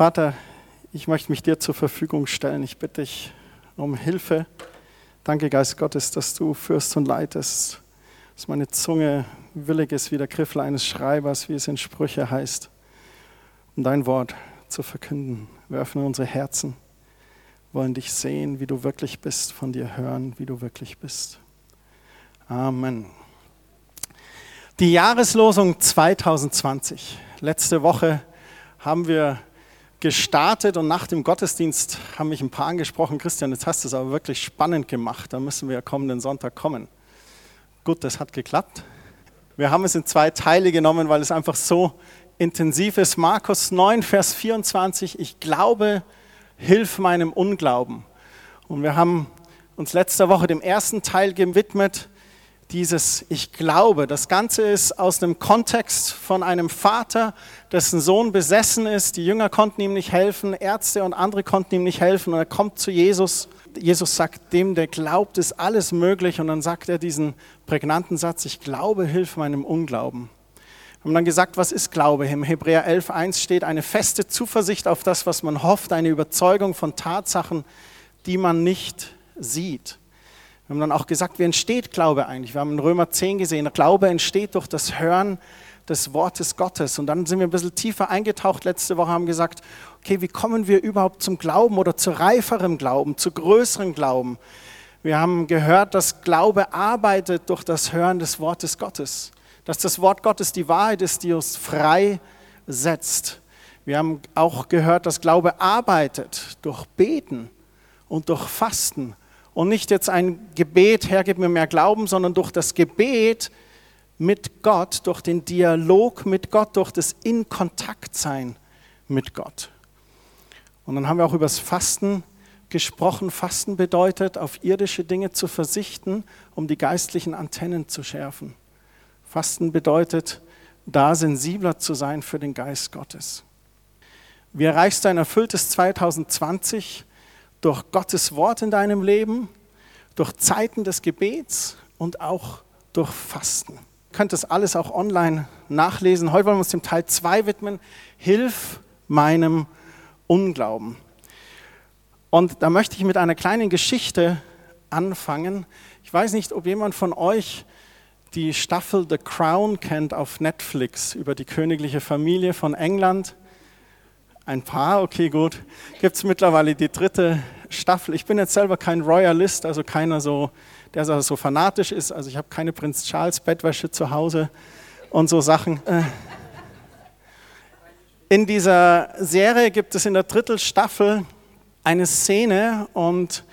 Vater, ich möchte mich dir zur Verfügung stellen. Ich bitte dich um Hilfe. Danke, Geist Gottes, dass du führst und leitest, dass meine Zunge willig ist wie der Griffel eines Schreibers, wie es in Sprüche heißt, um dein Wort zu verkünden. Wir öffnen unsere Herzen, wollen dich sehen, wie du wirklich bist, von dir hören, wie du wirklich bist. Amen. Die Jahreslosung 2020. Letzte Woche haben wir gestartet und nach dem Gottesdienst haben mich ein paar angesprochen, Christian, jetzt hast du es aber wirklich spannend gemacht, da müssen wir ja kommenden Sonntag kommen. Gut, das hat geklappt. Wir haben es in zwei Teile genommen, weil es einfach so intensiv ist. Markus 9, Vers 24, ich glaube, hilf meinem Unglauben. Und wir haben uns letzte Woche dem ersten Teil gewidmet, dieses Ich glaube. Das Ganze ist aus einem Kontext von einem Vater, dessen Sohn besessen ist. Die Jünger konnten ihm nicht helfen, Ärzte und andere konnten ihm nicht helfen. Und er kommt zu Jesus. Jesus sagt, dem, der glaubt, ist alles möglich. Und dann sagt er diesen prägnanten Satz, ich glaube, hilf meinem Unglauben. Wir haben dann gesagt, was ist Glaube? Im Hebräer 11.1 steht eine feste Zuversicht auf das, was man hofft, eine Überzeugung von Tatsachen, die man nicht sieht. Wir haben dann auch gesagt, wie entsteht Glaube eigentlich? Wir haben in Römer 10 gesehen, Glaube entsteht durch das Hören des Wortes Gottes. Und dann sind wir ein bisschen tiefer eingetaucht letzte Woche, haben gesagt, okay, wie kommen wir überhaupt zum Glauben oder zu reiferem Glauben, zu größerem Glauben? Wir haben gehört, dass Glaube arbeitet durch das Hören des Wortes Gottes. Dass das Wort Gottes die Wahrheit ist, die uns frei setzt. Wir haben auch gehört, dass Glaube arbeitet durch Beten und durch Fasten und nicht jetzt ein Gebet, Herr, gib mir mehr Glauben, sondern durch das Gebet mit Gott, durch den Dialog mit Gott, durch das In Kontakt sein mit Gott. Und dann haben wir auch über das Fasten gesprochen. Fasten bedeutet, auf irdische Dinge zu versichten, um die geistlichen Antennen zu schärfen. Fasten bedeutet, da sensibler zu sein für den Geist Gottes. Wie erreichst du ein erfülltes 2020? Durch Gottes Wort in deinem Leben, durch Zeiten des Gebets und auch durch Fasten. Ihr könnt das alles auch online nachlesen. Heute wollen wir uns dem Teil 2 widmen. Hilf meinem Unglauben. Und da möchte ich mit einer kleinen Geschichte anfangen. Ich weiß nicht, ob jemand von euch die Staffel The Crown kennt auf Netflix über die königliche Familie von England. Ein paar, okay, gut. Gibt es mittlerweile die dritte Staffel. Ich bin jetzt selber kein Royalist, also keiner so, der so fanatisch ist. Also ich habe keine Prinz Charles Bettwäsche zu Hause und so Sachen. Äh. In dieser Serie gibt es in der dritten Staffel eine Szene und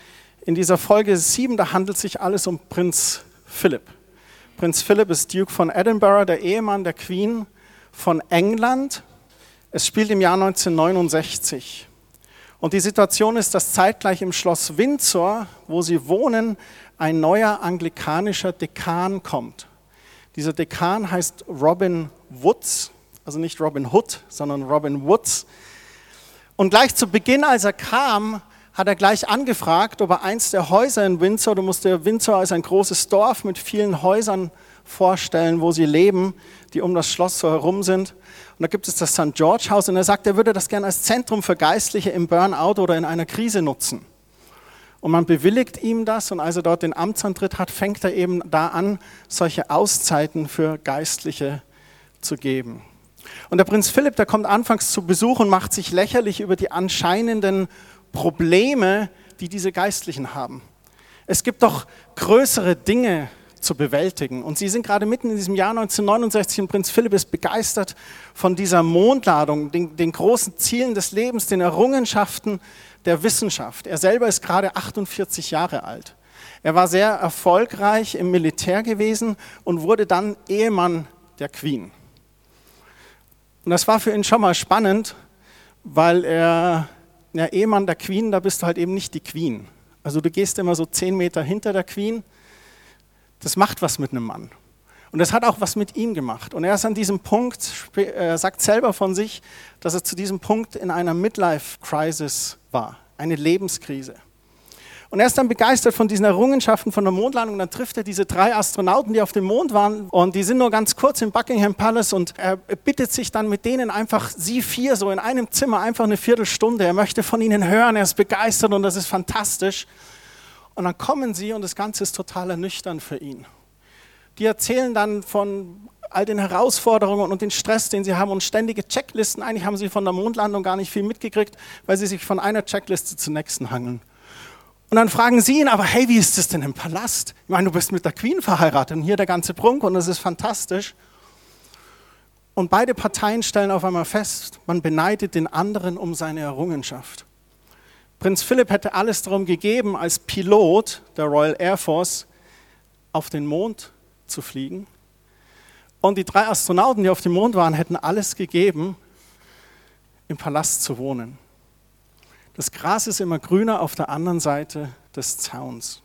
in dieser Folge 7, da handelt sich alles um Prinz Philipp. Prinz Philipp ist Duke von Edinburgh, der Ehemann der Queen von England es spielt im Jahr 1969. Und die Situation ist, dass zeitgleich im Schloss Windsor, wo sie wohnen, ein neuer anglikanischer Dekan kommt. Dieser Dekan heißt Robin Woods, also nicht Robin Hood, sondern Robin Woods. Und gleich zu Beginn, als er kam, hat er gleich angefragt, ob er eins der Häuser in Windsor, du musst dir Windsor als ein großes Dorf mit vielen Häusern vorstellen, wo sie leben, die um das Schloss so herum sind. Und da gibt es das St. George Haus und er sagt, er würde das gerne als Zentrum für Geistliche im Burnout oder in einer Krise nutzen. Und man bewilligt ihm das und als er dort den Amtsantritt hat, fängt er eben da an, solche Auszeiten für Geistliche zu geben. Und der Prinz Philipp, der kommt anfangs zu Besuch und macht sich lächerlich über die anscheinenden Probleme, die diese Geistlichen haben. Es gibt doch größere Dinge, zu bewältigen. Und sie sind gerade mitten in diesem Jahr 1969 und Prinz Philipp ist begeistert von dieser Mondladung, den, den großen Zielen des Lebens, den Errungenschaften der Wissenschaft. Er selber ist gerade 48 Jahre alt. Er war sehr erfolgreich im Militär gewesen und wurde dann Ehemann der Queen. Und das war für ihn schon mal spannend, weil er, ja, Ehemann der Queen, da bist du halt eben nicht die Queen. Also du gehst immer so zehn Meter hinter der Queen das macht was mit einem Mann. Und das hat auch was mit ihm gemacht. Und er ist an diesem Punkt, er sagt selber von sich, dass er zu diesem Punkt in einer Midlife-Crisis war, eine Lebenskrise. Und er ist dann begeistert von diesen Errungenschaften von der Mondlandung. Dann trifft er diese drei Astronauten, die auf dem Mond waren. Und die sind nur ganz kurz im Buckingham Palace. Und er bittet sich dann mit denen einfach, sie vier, so in einem Zimmer, einfach eine Viertelstunde. Er möchte von ihnen hören. Er ist begeistert und das ist fantastisch. Und dann kommen sie und das Ganze ist total ernüchternd für ihn. Die erzählen dann von all den Herausforderungen und den Stress, den sie haben und ständige Checklisten. Eigentlich haben sie von der Mondlandung gar nicht viel mitgekriegt, weil sie sich von einer Checkliste zur nächsten hangeln. Und dann fragen sie ihn, aber hey, wie ist das denn im Palast? Ich meine, du bist mit der Queen verheiratet und hier der ganze Prunk und das ist fantastisch. Und beide Parteien stellen auf einmal fest, man beneidet den anderen um seine Errungenschaft. Prinz Philipp hätte alles darum gegeben, als Pilot der Royal Air Force auf den Mond zu fliegen. Und die drei Astronauten, die auf dem Mond waren, hätten alles gegeben, im Palast zu wohnen. Das Gras ist immer grüner auf der anderen Seite des Zauns.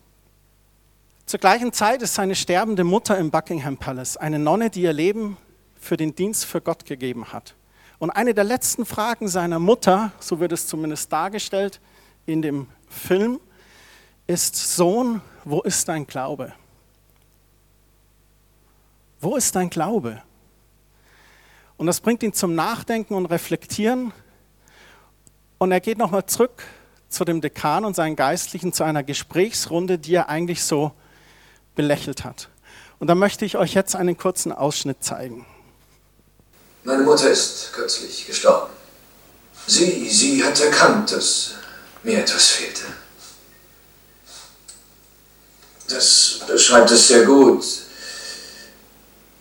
Zur gleichen Zeit ist seine sterbende Mutter im Buckingham Palace, eine Nonne, die ihr Leben für den Dienst für Gott gegeben hat. Und eine der letzten Fragen seiner Mutter, so wird es zumindest dargestellt in dem Film, ist, Sohn, wo ist dein Glaube? Wo ist dein Glaube? Und das bringt ihn zum Nachdenken und Reflektieren und er geht nochmal zurück zu dem Dekan und seinen Geistlichen zu einer Gesprächsrunde, die er eigentlich so belächelt hat. Und da möchte ich euch jetzt einen kurzen Ausschnitt zeigen. Meine Mutter ist kürzlich gestorben. Sie, sie hat erkannt, dass mir etwas fehlte. Das beschreibt es sehr gut,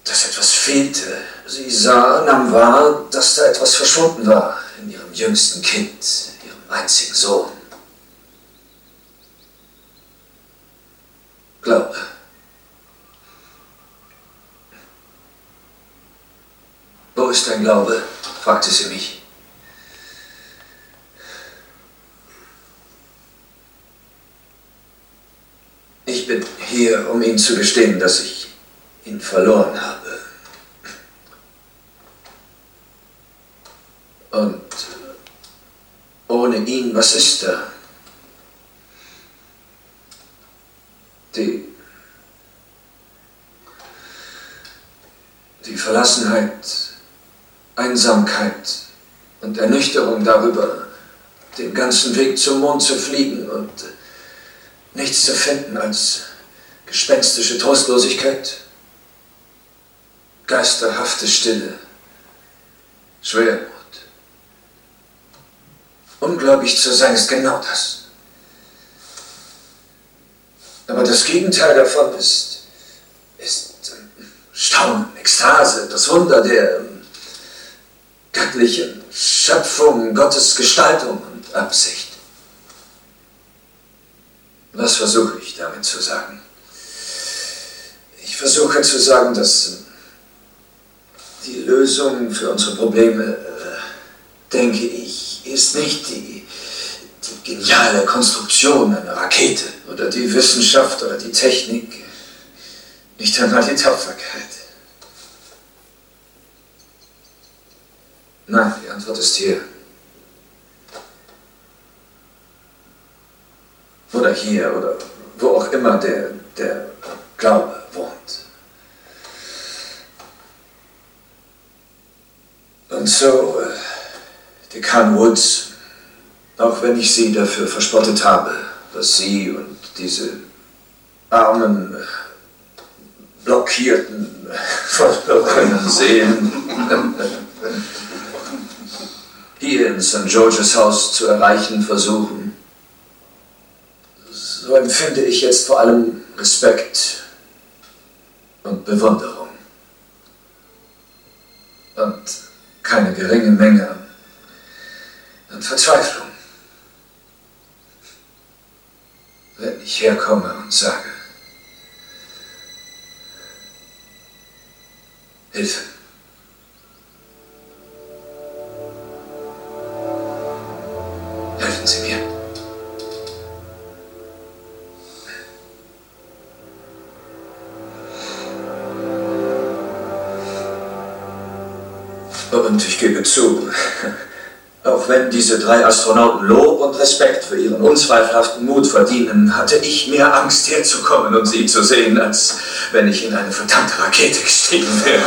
dass etwas fehlte. Sie sah, nahm wahr, dass da etwas verschwunden war in ihrem jüngsten Kind, ihrem einzigen Sohn. Glaube. Wo ist dein Glaube? fragte sie mich. Ich bin hier, um Ihnen zu gestehen, dass ich ihn verloren habe. Und ohne ihn, was ist da? Die, die Verlassenheit, Einsamkeit und Ernüchterung darüber, den ganzen Weg zum Mond zu fliegen und nichts zu finden als gespenstische Trostlosigkeit, geisterhafte Stille, Schwermut ungläubig zu sein, ist genau das. Aber das Gegenteil davon ist, ist Staunen, Ekstase, das Wunder der göttlichen Schöpfung, Gottes Gestaltung und Absicht. Was versuche ich damit zu sagen? Ich versuche zu sagen, dass die Lösung für unsere Probleme, äh, denke ich, ist nicht die, die geniale Konstruktion einer Rakete oder die Wissenschaft oder die Technik, nicht einmal die Tapferkeit. Nein, die Antwort ist hier. Oder hier oder wo auch immer der, der Glaube wohnt. Und so äh, Dekan Woods, auch wenn ich sie dafür verspottet habe, dass sie und diese armen, blockierten Verrückten sehen, hier in St. George's Haus zu erreichen versuchen, so empfinde ich jetzt vor allem Respekt und Bewunderung. Und keine geringe Menge an Verzweiflung. Wenn ich herkomme und sage, Hilfe. Und ich gebe zu, Auch wenn diese drei Astronauten Lob und Respekt für ihren unzweifelhaften Mut verdienen, hatte ich mehr Angst herzukommen und sie zu sehen, als wenn ich in eine verdammte Rakete gestiegen wäre.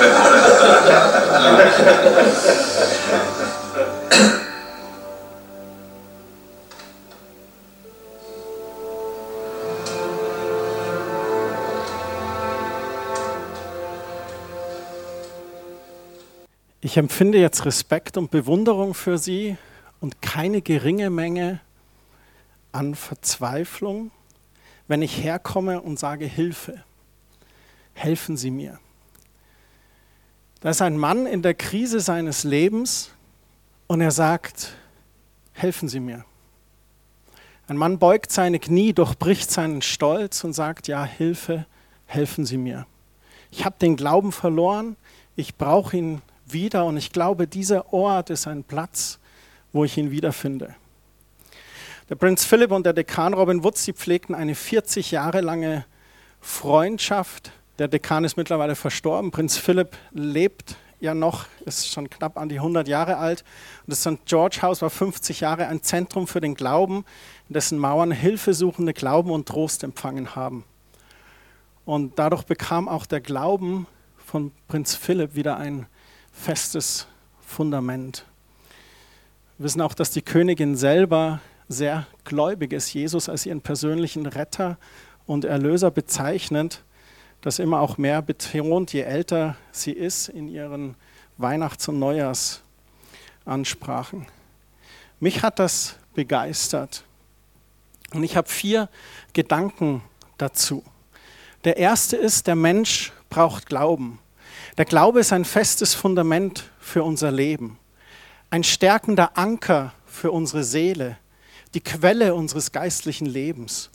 Ich empfinde jetzt Respekt und Bewunderung für Sie und keine geringe Menge an Verzweiflung, wenn ich herkomme und sage Hilfe. Helfen Sie mir. Da ist ein Mann in der Krise seines Lebens und er sagt, helfen Sie mir. Ein Mann beugt seine Knie, durchbricht seinen Stolz und sagt, ja, Hilfe, helfen Sie mir. Ich habe den Glauben verloren, ich brauche ihn wieder und ich glaube, dieser Ort ist ein Platz, wo ich ihn wiederfinde. Der Prinz Philipp und der Dekan Robin Woods, die pflegten eine 40 Jahre lange Freundschaft. Der Dekan ist mittlerweile verstorben. Prinz Philipp lebt ja noch, ist schon knapp an die 100 Jahre alt. Und das St. George House war 50 Jahre ein Zentrum für den Glauben, in dessen Mauern hilfesuchende Glauben und Trost empfangen haben. Und dadurch bekam auch der Glauben von Prinz Philipp wieder ein festes Fundament. Wir wissen auch, dass die Königin selber sehr gläubig ist, Jesus als ihren persönlichen Retter und Erlöser bezeichnet, das immer auch mehr betont, je älter sie ist in ihren Weihnachts- und Neujahrsansprachen. Mich hat das begeistert. Und ich habe vier Gedanken dazu. Der erste ist, der Mensch braucht Glauben. Der Glaube ist ein festes Fundament für unser Leben, ein stärkender Anker für unsere Seele, die Quelle unseres geistlichen Lebens.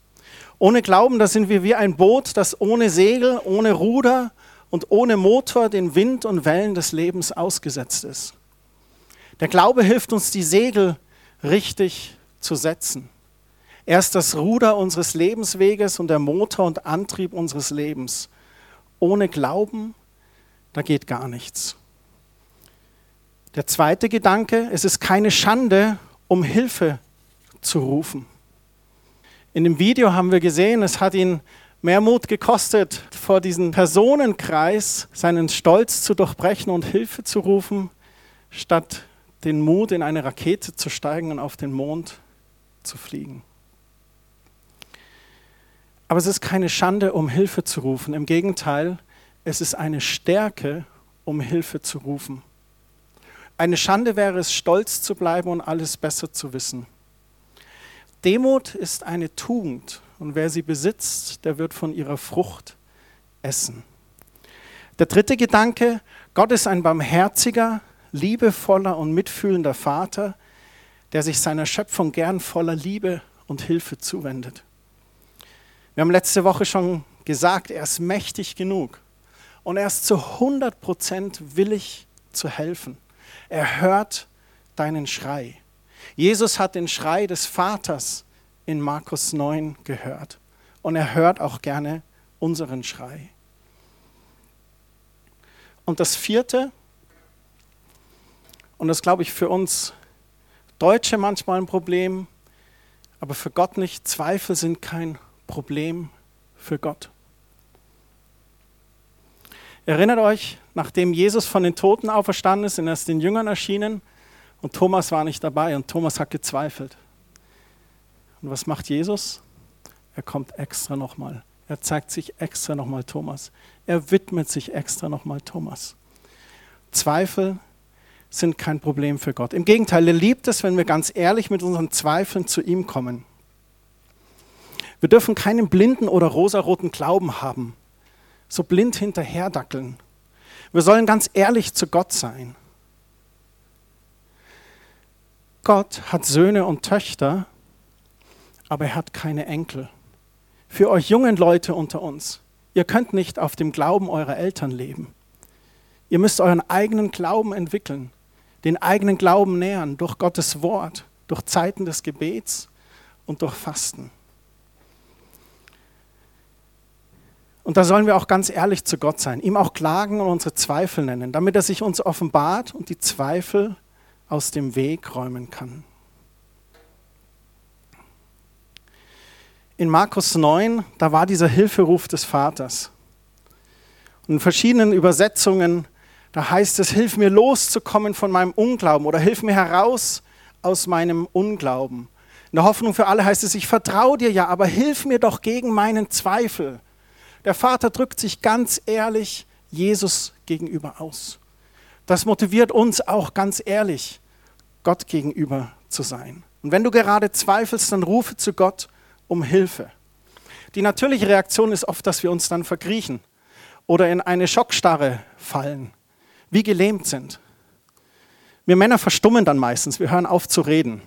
Ohne Glauben, da sind wir wie ein Boot, das ohne Segel, ohne Ruder und ohne Motor den Wind und Wellen des Lebens ausgesetzt ist. Der Glaube hilft uns, die Segel richtig zu setzen. Er ist das Ruder unseres Lebensweges und der Motor und Antrieb unseres Lebens. Ohne Glauben da geht gar nichts. Der zweite Gedanke, es ist keine Schande, um Hilfe zu rufen. In dem Video haben wir gesehen, es hat ihn mehr Mut gekostet, vor diesem Personenkreis seinen Stolz zu durchbrechen und Hilfe zu rufen, statt den Mut, in eine Rakete zu steigen und auf den Mond zu fliegen. Aber es ist keine Schande, um Hilfe zu rufen. Im Gegenteil, es ist eine Stärke, um Hilfe zu rufen. Eine Schande wäre es, stolz zu bleiben und alles besser zu wissen. Demut ist eine Tugend und wer sie besitzt, der wird von ihrer Frucht essen. Der dritte Gedanke, Gott ist ein barmherziger, liebevoller und mitfühlender Vater, der sich seiner Schöpfung gern voller Liebe und Hilfe zuwendet. Wir haben letzte Woche schon gesagt, er ist mächtig genug, und er ist zu 100% willig zu helfen. Er hört deinen Schrei. Jesus hat den Schrei des Vaters in Markus 9 gehört und er hört auch gerne unseren Schrei. Und das vierte, und das glaube ich für uns Deutsche manchmal ein Problem, aber für Gott nicht, Zweifel sind kein Problem für Gott. Erinnert euch, nachdem Jesus von den Toten auferstanden ist, sind erst den Jüngern erschienen und Thomas war nicht dabei und Thomas hat gezweifelt. Und was macht Jesus? Er kommt extra nochmal. Er zeigt sich extra nochmal Thomas. Er widmet sich extra nochmal Thomas. Zweifel sind kein Problem für Gott. Im Gegenteil, er liebt es, wenn wir ganz ehrlich mit unseren Zweifeln zu ihm kommen. Wir dürfen keinen blinden oder rosaroten Glauben haben, so blind hinterherdackeln. Wir sollen ganz ehrlich zu Gott sein. Gott hat Söhne und Töchter, aber er hat keine Enkel. Für euch jungen Leute unter uns, ihr könnt nicht auf dem Glauben eurer Eltern leben. Ihr müsst euren eigenen Glauben entwickeln, den eigenen Glauben nähern durch Gottes Wort, durch Zeiten des Gebets und durch Fasten. Und da sollen wir auch ganz ehrlich zu Gott sein, ihm auch klagen und unsere Zweifel nennen, damit er sich uns offenbart und die Zweifel aus dem Weg räumen kann. In Markus 9, da war dieser Hilferuf des Vaters. Und in verschiedenen Übersetzungen, da heißt es, hilf mir loszukommen von meinem Unglauben oder hilf mir heraus aus meinem Unglauben. In der Hoffnung für alle heißt es, ich vertraue dir ja, aber hilf mir doch gegen meinen Zweifel. Der Vater drückt sich ganz ehrlich Jesus gegenüber aus. Das motiviert uns auch ganz ehrlich, Gott gegenüber zu sein. Und wenn du gerade zweifelst, dann rufe zu Gott um Hilfe. Die natürliche Reaktion ist oft, dass wir uns dann verkriechen oder in eine Schockstarre fallen, wie gelähmt sind. Wir Männer verstummen dann meistens, wir hören auf zu reden.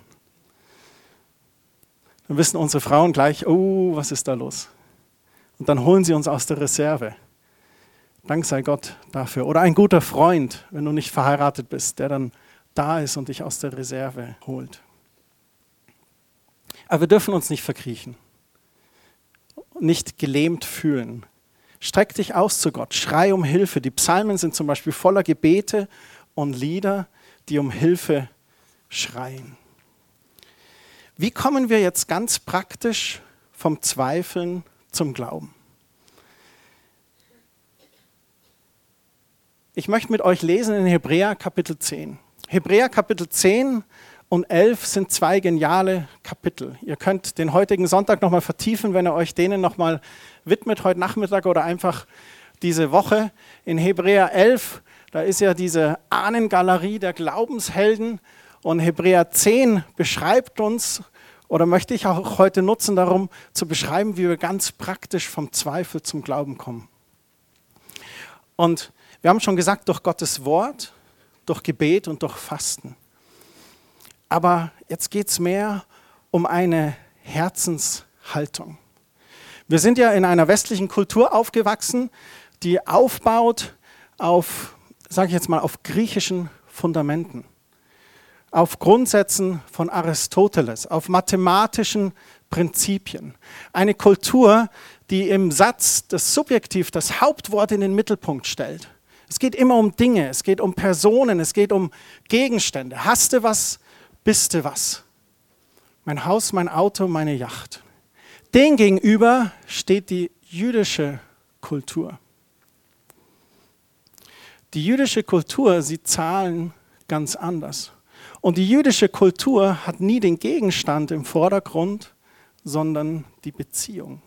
Dann wissen unsere Frauen gleich, oh, was ist da los? Und dann holen sie uns aus der Reserve. Dank sei Gott dafür. Oder ein guter Freund, wenn du nicht verheiratet bist, der dann da ist und dich aus der Reserve holt. Aber wir dürfen uns nicht verkriechen, nicht gelähmt fühlen. Streck dich aus zu Gott, schrei um Hilfe. Die Psalmen sind zum Beispiel voller Gebete und Lieder, die um Hilfe schreien. Wie kommen wir jetzt ganz praktisch vom Zweifeln zum Glauben? Ich möchte mit euch lesen in Hebräer Kapitel 10. Hebräer Kapitel 10 und 11 sind zwei geniale Kapitel. Ihr könnt den heutigen Sonntag nochmal vertiefen, wenn ihr euch denen nochmal widmet, heute Nachmittag oder einfach diese Woche. In Hebräer 11, da ist ja diese Ahnengalerie der Glaubenshelden und Hebräer 10 beschreibt uns oder möchte ich auch heute nutzen, darum zu beschreiben, wie wir ganz praktisch vom Zweifel zum Glauben kommen. Und wir haben schon gesagt, durch Gottes Wort, durch Gebet und durch Fasten. Aber jetzt geht es mehr um eine Herzenshaltung. Wir sind ja in einer westlichen Kultur aufgewachsen, die aufbaut auf, sage ich jetzt mal, auf griechischen Fundamenten, auf Grundsätzen von Aristoteles, auf mathematischen Prinzipien. Eine Kultur, die im Satz das Subjektiv, das Hauptwort in den Mittelpunkt stellt. Es geht immer um Dinge, es geht um Personen, es geht um Gegenstände. Hast du was, bist du was. Mein Haus, mein Auto, meine Yacht. Den gegenüber steht die jüdische Kultur. Die jüdische Kultur sieht Zahlen ganz anders. Und die jüdische Kultur hat nie den Gegenstand im Vordergrund, sondern die Beziehung.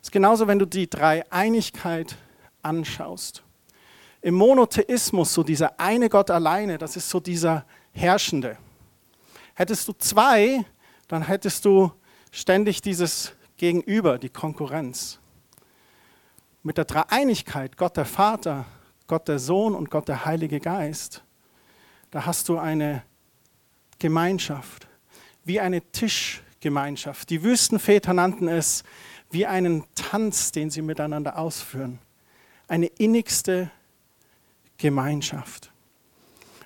Es ist genauso, wenn du die Dreieinigkeit anschaust. Im Monotheismus, so dieser eine Gott alleine, das ist so dieser Herrschende. Hättest du zwei, dann hättest du ständig dieses Gegenüber, die Konkurrenz. Mit der Dreieinigkeit, Gott der Vater, Gott der Sohn und Gott der Heilige Geist, da hast du eine Gemeinschaft, wie eine Tischgemeinschaft. Die Wüstenväter nannten es wie einen Tanz, den sie miteinander ausführen eine innigste Gemeinschaft.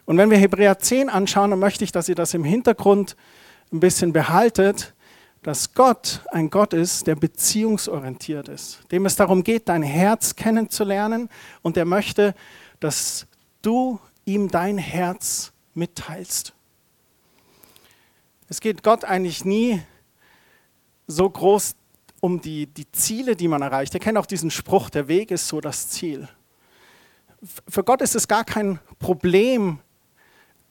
Und wenn wir Hebräer 10 anschauen, dann möchte ich, dass ihr das im Hintergrund ein bisschen behaltet, dass Gott ein Gott ist, der beziehungsorientiert ist, dem es darum geht, dein Herz kennenzulernen und der möchte, dass du ihm dein Herz mitteilst. Es geht Gott eigentlich nie so groß um die, die Ziele, die man erreicht. Ihr kennt auch diesen Spruch, der Weg ist so das Ziel. Für Gott ist es gar kein Problem,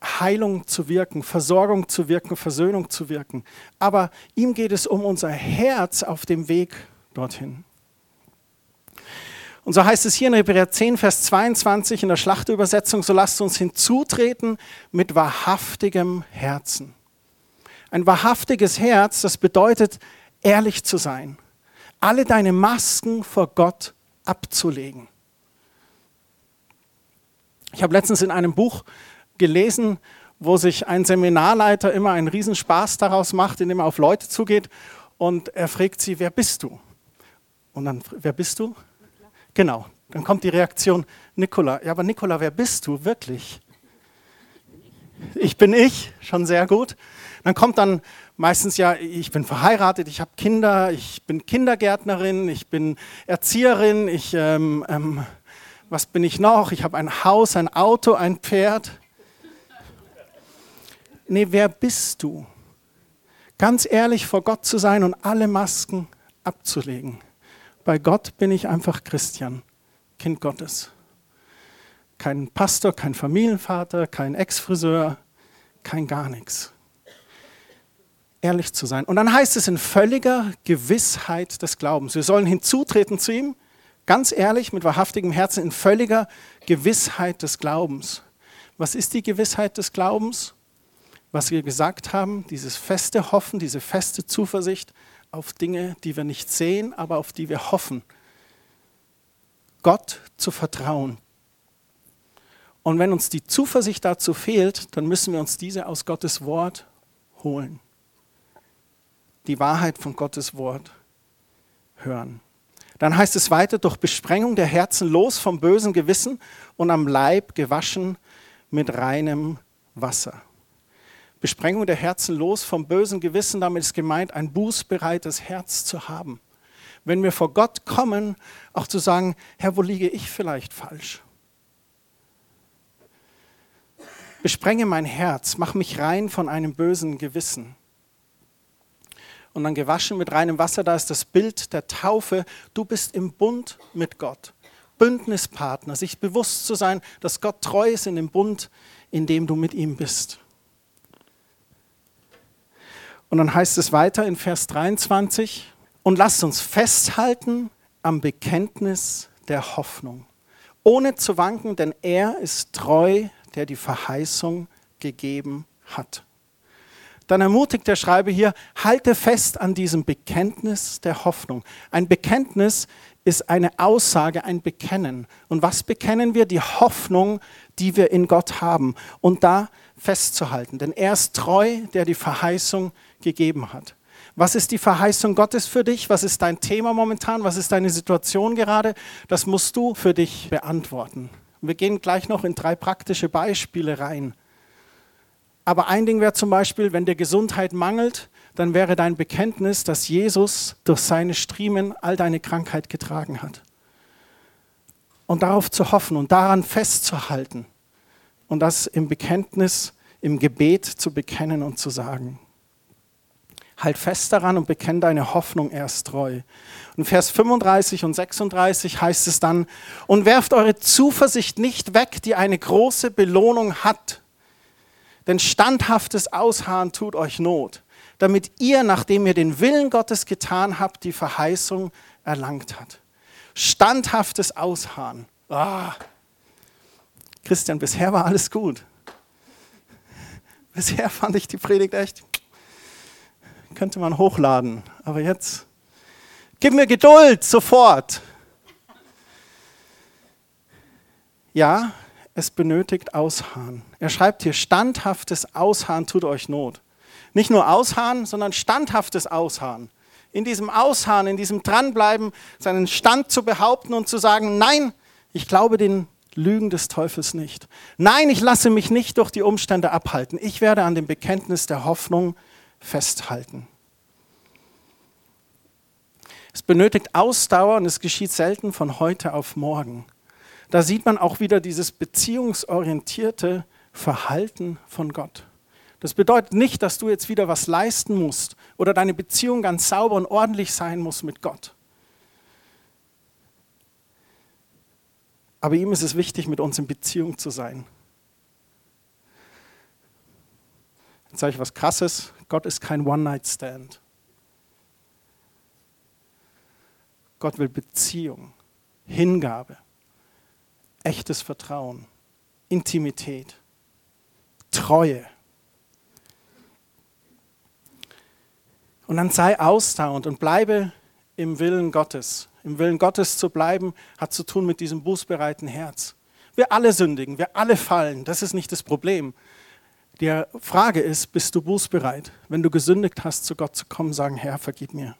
Heilung zu wirken, Versorgung zu wirken, Versöhnung zu wirken. Aber ihm geht es um unser Herz auf dem Weg dorthin. Und so heißt es hier in Hebräer 10, Vers 22 in der Schlachterübersetzung, so lasst uns hinzutreten mit wahrhaftigem Herzen. Ein wahrhaftiges Herz, das bedeutet, ehrlich zu sein, alle deine Masken vor Gott abzulegen. Ich habe letztens in einem Buch gelesen, wo sich ein Seminarleiter immer einen Riesenspaß daraus macht, indem er auf Leute zugeht und er fragt sie, wer bist du? Und dann, wer bist du? Genau, dann kommt die Reaktion, Nikola. Ja, aber Nikola, wer bist du wirklich? Ich bin ich, schon sehr gut. Dann kommt dann meistens ja, ich bin verheiratet, ich habe Kinder, ich bin Kindergärtnerin, ich bin Erzieherin, ich, ähm, ähm, was bin ich noch? Ich habe ein Haus, ein Auto, ein Pferd. Nee, wer bist du? Ganz ehrlich vor Gott zu sein und alle Masken abzulegen. Bei Gott bin ich einfach Christian, Kind Gottes. Kein Pastor, kein Familienvater, kein Ex-Friseur, kein gar nichts. Ehrlich zu sein. Und dann heißt es in völliger Gewissheit des Glaubens. Wir sollen hinzutreten zu ihm, ganz ehrlich, mit wahrhaftigem Herzen, in völliger Gewissheit des Glaubens. Was ist die Gewissheit des Glaubens? Was wir gesagt haben, dieses feste Hoffen, diese feste Zuversicht auf Dinge, die wir nicht sehen, aber auf die wir hoffen. Gott zu vertrauen. Und wenn uns die Zuversicht dazu fehlt, dann müssen wir uns diese aus Gottes Wort holen. Die Wahrheit von Gottes Wort hören. Dann heißt es weiter, durch Besprengung der Herzen los vom bösen Gewissen und am Leib gewaschen mit reinem Wasser. Besprengung der Herzen los vom bösen Gewissen, damit ist gemeint, ein bußbereites Herz zu haben. Wenn wir vor Gott kommen, auch zu sagen, Herr, wo liege ich vielleicht falsch? Besprenge mein Herz, mach mich rein von einem bösen Gewissen. Und dann gewaschen mit reinem Wasser, da ist das Bild der Taufe. Du bist im Bund mit Gott. Bündnispartner, sich bewusst zu sein, dass Gott treu ist in dem Bund, in dem du mit ihm bist. Und dann heißt es weiter in Vers 23, und lasst uns festhalten am Bekenntnis der Hoffnung, ohne zu wanken, denn er ist treu, der die Verheißung gegeben hat. Dann ermutigt der Schreiber hier, halte fest an diesem Bekenntnis der Hoffnung. Ein Bekenntnis ist eine Aussage, ein Bekennen. Und was bekennen wir? Die Hoffnung, die wir in Gott haben. Und da festzuhalten. Denn er ist treu, der die Verheißung gegeben hat. Was ist die Verheißung Gottes für dich? Was ist dein Thema momentan? Was ist deine Situation gerade? Das musst du für dich beantworten. Wir gehen gleich noch in drei praktische Beispiele rein. Aber ein Ding wäre zum Beispiel, wenn dir Gesundheit mangelt, dann wäre dein Bekenntnis, dass Jesus durch seine Striemen all deine Krankheit getragen hat. Und darauf zu hoffen und daran festzuhalten und das im Bekenntnis, im Gebet zu bekennen und zu sagen. Halt fest daran und bekenn deine Hoffnung erst treu. Und Vers 35 und 36 heißt es dann, und werft eure Zuversicht nicht weg, die eine große Belohnung hat. Denn standhaftes Ausharren tut euch Not, damit ihr, nachdem ihr den Willen Gottes getan habt, die Verheißung erlangt habt. Standhaftes Ausharren. Ah. Christian, bisher war alles gut. Bisher fand ich die Predigt echt könnte man hochladen. Aber jetzt, gib mir Geduld, sofort. Ja, es benötigt Ausharren. Er schreibt hier, standhaftes Ausharren tut euch Not. Nicht nur Ausharren, sondern standhaftes Ausharren. In diesem Ausharren, in diesem Dranbleiben, seinen Stand zu behaupten und zu sagen, nein, ich glaube den Lügen des Teufels nicht. Nein, ich lasse mich nicht durch die Umstände abhalten. Ich werde an dem Bekenntnis der Hoffnung festhalten. Es benötigt Ausdauer und es geschieht selten von heute auf morgen. Da sieht man auch wieder dieses beziehungsorientierte Verhalten von Gott. Das bedeutet nicht, dass du jetzt wieder was leisten musst oder deine Beziehung ganz sauber und ordentlich sein muss mit Gott. Aber ihm ist es wichtig, mit uns in Beziehung zu sein. Jetzt sage ich was Krasses. Gott ist kein One-Night-Stand. Gott will Beziehung, Hingabe, echtes Vertrauen, Intimität, Treue. Und dann sei ausdauernd und bleibe im Willen Gottes. Im Willen Gottes zu bleiben, hat zu tun mit diesem bußbereiten Herz. Wir alle sündigen, wir alle fallen, das ist nicht das Problem. Die Frage ist, bist du bußbereit, wenn du gesündigt hast, zu Gott zu kommen, sagen, Herr, vergib mir.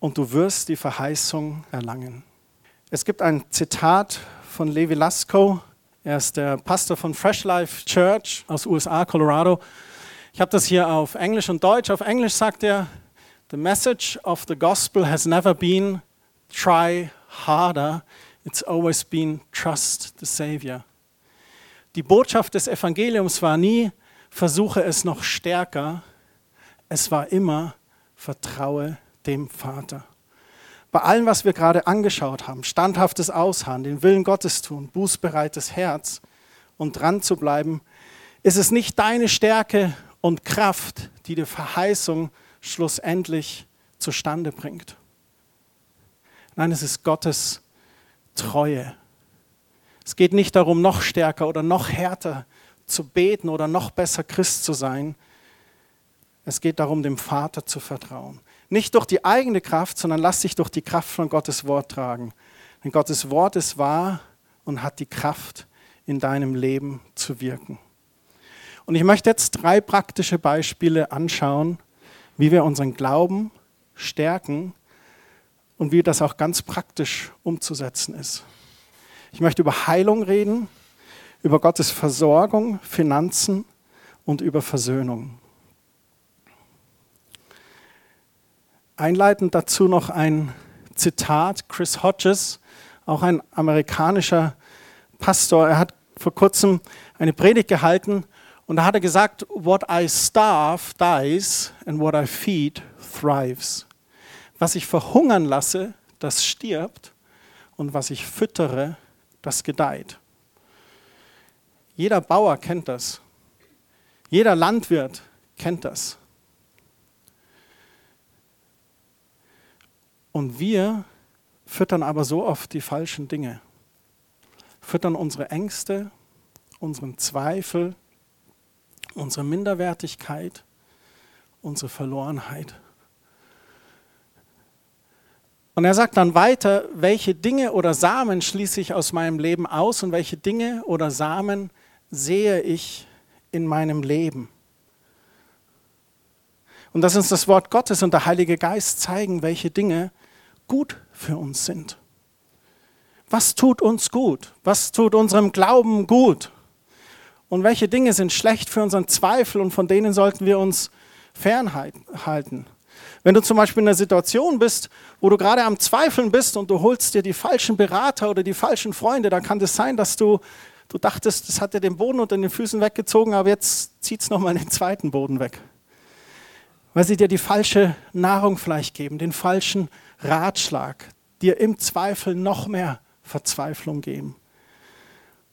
Und du wirst die Verheißung erlangen. Es gibt ein Zitat von Levi Lasko, er ist der Pastor von Fresh Life Church aus USA, Colorado. Ich habe das hier auf Englisch und Deutsch. Auf Englisch sagt er, The message of the gospel has never been try harder, It's always been trust the Savior. Die Botschaft des Evangeliums war nie, versuche es noch stärker. Es war immer, vertraue dem Vater. Bei allem, was wir gerade angeschaut haben, standhaftes Ausharren, den Willen Gottes tun, bußbereites Herz und dran zu bleiben, ist es nicht deine Stärke und Kraft, die die Verheißung schlussendlich zustande bringt. Nein, es ist Gottes Treue. Es geht nicht darum, noch stärker oder noch härter zu beten oder noch besser Christ zu sein. Es geht darum, dem Vater zu vertrauen. Nicht durch die eigene Kraft, sondern lass dich durch die Kraft von Gottes Wort tragen. Denn Gottes Wort ist wahr und hat die Kraft, in deinem Leben zu wirken. Und ich möchte jetzt drei praktische Beispiele anschauen, wie wir unseren Glauben stärken und wie das auch ganz praktisch umzusetzen ist. Ich möchte über Heilung reden, über Gottes Versorgung, Finanzen und über Versöhnung. Einleitend dazu noch ein Zitat, Chris Hodges, auch ein amerikanischer Pastor, er hat vor kurzem eine Predigt gehalten und da hat er gesagt, what I starve dies and what I feed thrives. Was ich verhungern lasse, das stirbt und was ich füttere, das gedeiht. Jeder Bauer kennt das. Jeder Landwirt kennt das. Und wir füttern aber so oft die falschen Dinge. Füttern unsere Ängste, unseren Zweifel, unsere Minderwertigkeit, unsere Verlorenheit. Und er sagt dann weiter, welche Dinge oder Samen schließe ich aus meinem Leben aus und welche Dinge oder Samen sehe ich in meinem Leben. Und dass uns das Wort Gottes und der Heilige Geist zeigen, welche Dinge gut für uns sind. Was tut uns gut? Was tut unserem Glauben gut? Und welche Dinge sind schlecht für unseren Zweifel und von denen sollten wir uns fernhalten? Wenn du zum Beispiel in einer Situation bist, wo du gerade am Zweifeln bist und du holst dir die falschen Berater oder die falschen Freunde, dann kann es das sein, dass du, du dachtest, das hat dir den Boden unter den Füßen weggezogen, aber jetzt zieht es nochmal den zweiten Boden weg. Weil sie dir die falsche Nahrung vielleicht geben, den falschen Ratschlag, dir im Zweifel noch mehr Verzweiflung geben.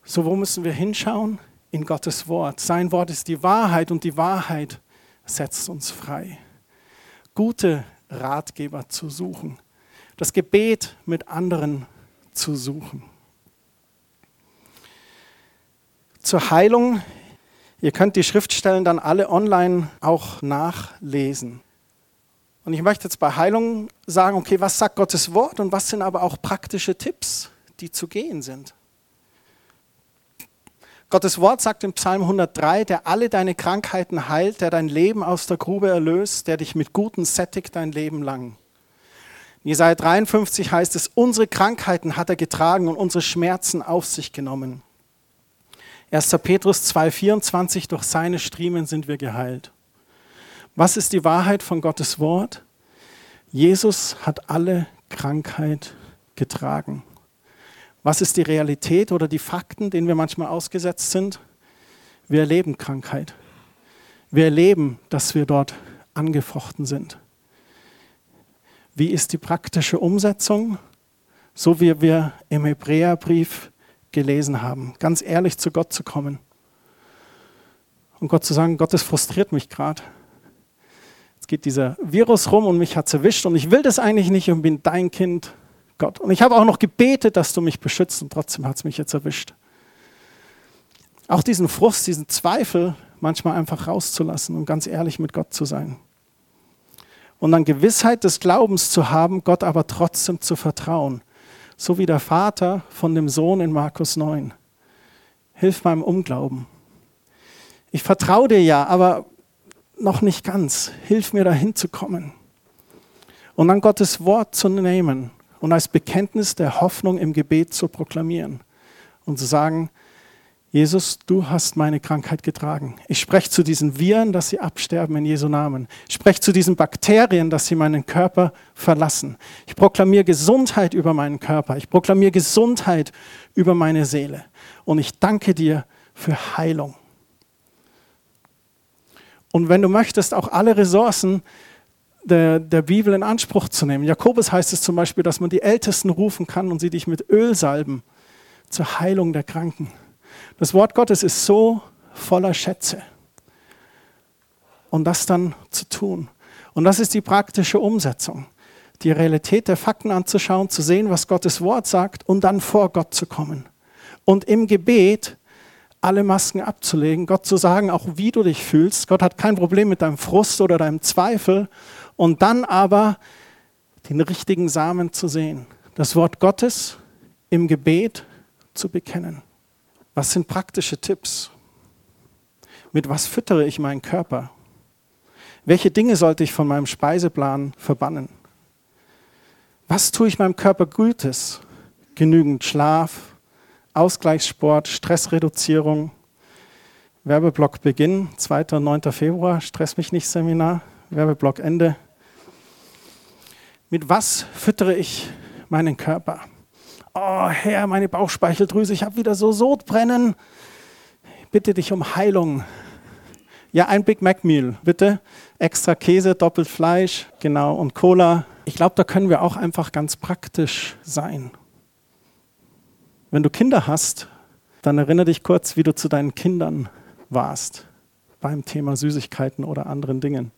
So, wo müssen wir hinschauen? In Gottes Wort. Sein Wort ist die Wahrheit und die Wahrheit setzt uns frei. Gute Ratgeber zu suchen. Das Gebet mit anderen zu suchen. Zur Heilung, ihr könnt die Schriftstellen dann alle online auch nachlesen. Und ich möchte jetzt bei Heilung sagen, okay, was sagt Gottes Wort und was sind aber auch praktische Tipps, die zu gehen sind. Gottes Wort sagt im Psalm 103, der alle deine Krankheiten heilt, der dein Leben aus der Grube erlöst, der dich mit Guten sättigt dein Leben lang. In Jesaja 53 heißt es, unsere Krankheiten hat er getragen und unsere Schmerzen auf sich genommen. 1. Petrus 2,24, durch seine Striemen sind wir geheilt. Was ist die Wahrheit von Gottes Wort? Jesus hat alle Krankheit getragen. Was ist die Realität oder die Fakten, denen wir manchmal ausgesetzt sind? Wir erleben Krankheit. Wir erleben, dass wir dort angefochten sind. Wie ist die praktische Umsetzung? So wie wir im Hebräerbrief gelesen haben, ganz ehrlich zu Gott zu kommen und Gott zu sagen, Gott, das frustriert mich gerade geht dieser Virus rum und mich hat es erwischt und ich will das eigentlich nicht und bin dein Kind, Gott. Und ich habe auch noch gebetet, dass du mich beschützt und trotzdem hat es mich jetzt erwischt. Auch diesen Frust, diesen Zweifel manchmal einfach rauszulassen und ganz ehrlich mit Gott zu sein. Und dann Gewissheit des Glaubens zu haben, Gott aber trotzdem zu vertrauen. So wie der Vater von dem Sohn in Markus 9. Hilf meinem Unglauben. Ich vertraue dir ja, aber noch nicht ganz. Hilf mir dahin zu kommen. Und dann Gottes Wort zu nehmen und als Bekenntnis der Hoffnung im Gebet zu proklamieren und zu sagen, Jesus, du hast meine Krankheit getragen. Ich spreche zu diesen Viren, dass sie absterben in Jesu Namen. Ich spreche zu diesen Bakterien, dass sie meinen Körper verlassen. Ich proklamiere Gesundheit über meinen Körper. Ich proklamiere Gesundheit über meine Seele. Und ich danke dir für Heilung. Und wenn du möchtest, auch alle Ressourcen der, der Bibel in Anspruch zu nehmen. Jakobus heißt es zum Beispiel, dass man die Ältesten rufen kann und sie dich mit Öl salben zur Heilung der Kranken. Das Wort Gottes ist so voller Schätze. Und das dann zu tun. Und das ist die praktische Umsetzung. Die Realität der Fakten anzuschauen, zu sehen, was Gottes Wort sagt und dann vor Gott zu kommen. Und im Gebet alle Masken abzulegen, Gott zu sagen, auch wie du dich fühlst. Gott hat kein Problem mit deinem Frust oder deinem Zweifel. Und dann aber den richtigen Samen zu sehen. Das Wort Gottes im Gebet zu bekennen. Was sind praktische Tipps? Mit was füttere ich meinen Körper? Welche Dinge sollte ich von meinem Speiseplan verbannen? Was tue ich meinem Körper Gutes? Genügend Schlaf, Ausgleichssport, Stressreduzierung. Werbeblock Beginn, 2. und 9. Februar, Stress mich nicht Seminar, Werbeblock Ende. Mit was füttere ich meinen Körper? Oh Herr, meine Bauchspeicheldrüse, ich habe wieder so Sodbrennen. Ich bitte dich um Heilung. Ja, ein Big Mac Meal, bitte. Extra Käse, doppelt Fleisch, genau, und Cola. Ich glaube, da können wir auch einfach ganz praktisch sein. Wenn du Kinder hast, dann erinnere dich kurz, wie du zu deinen Kindern warst beim Thema Süßigkeiten oder anderen Dingen.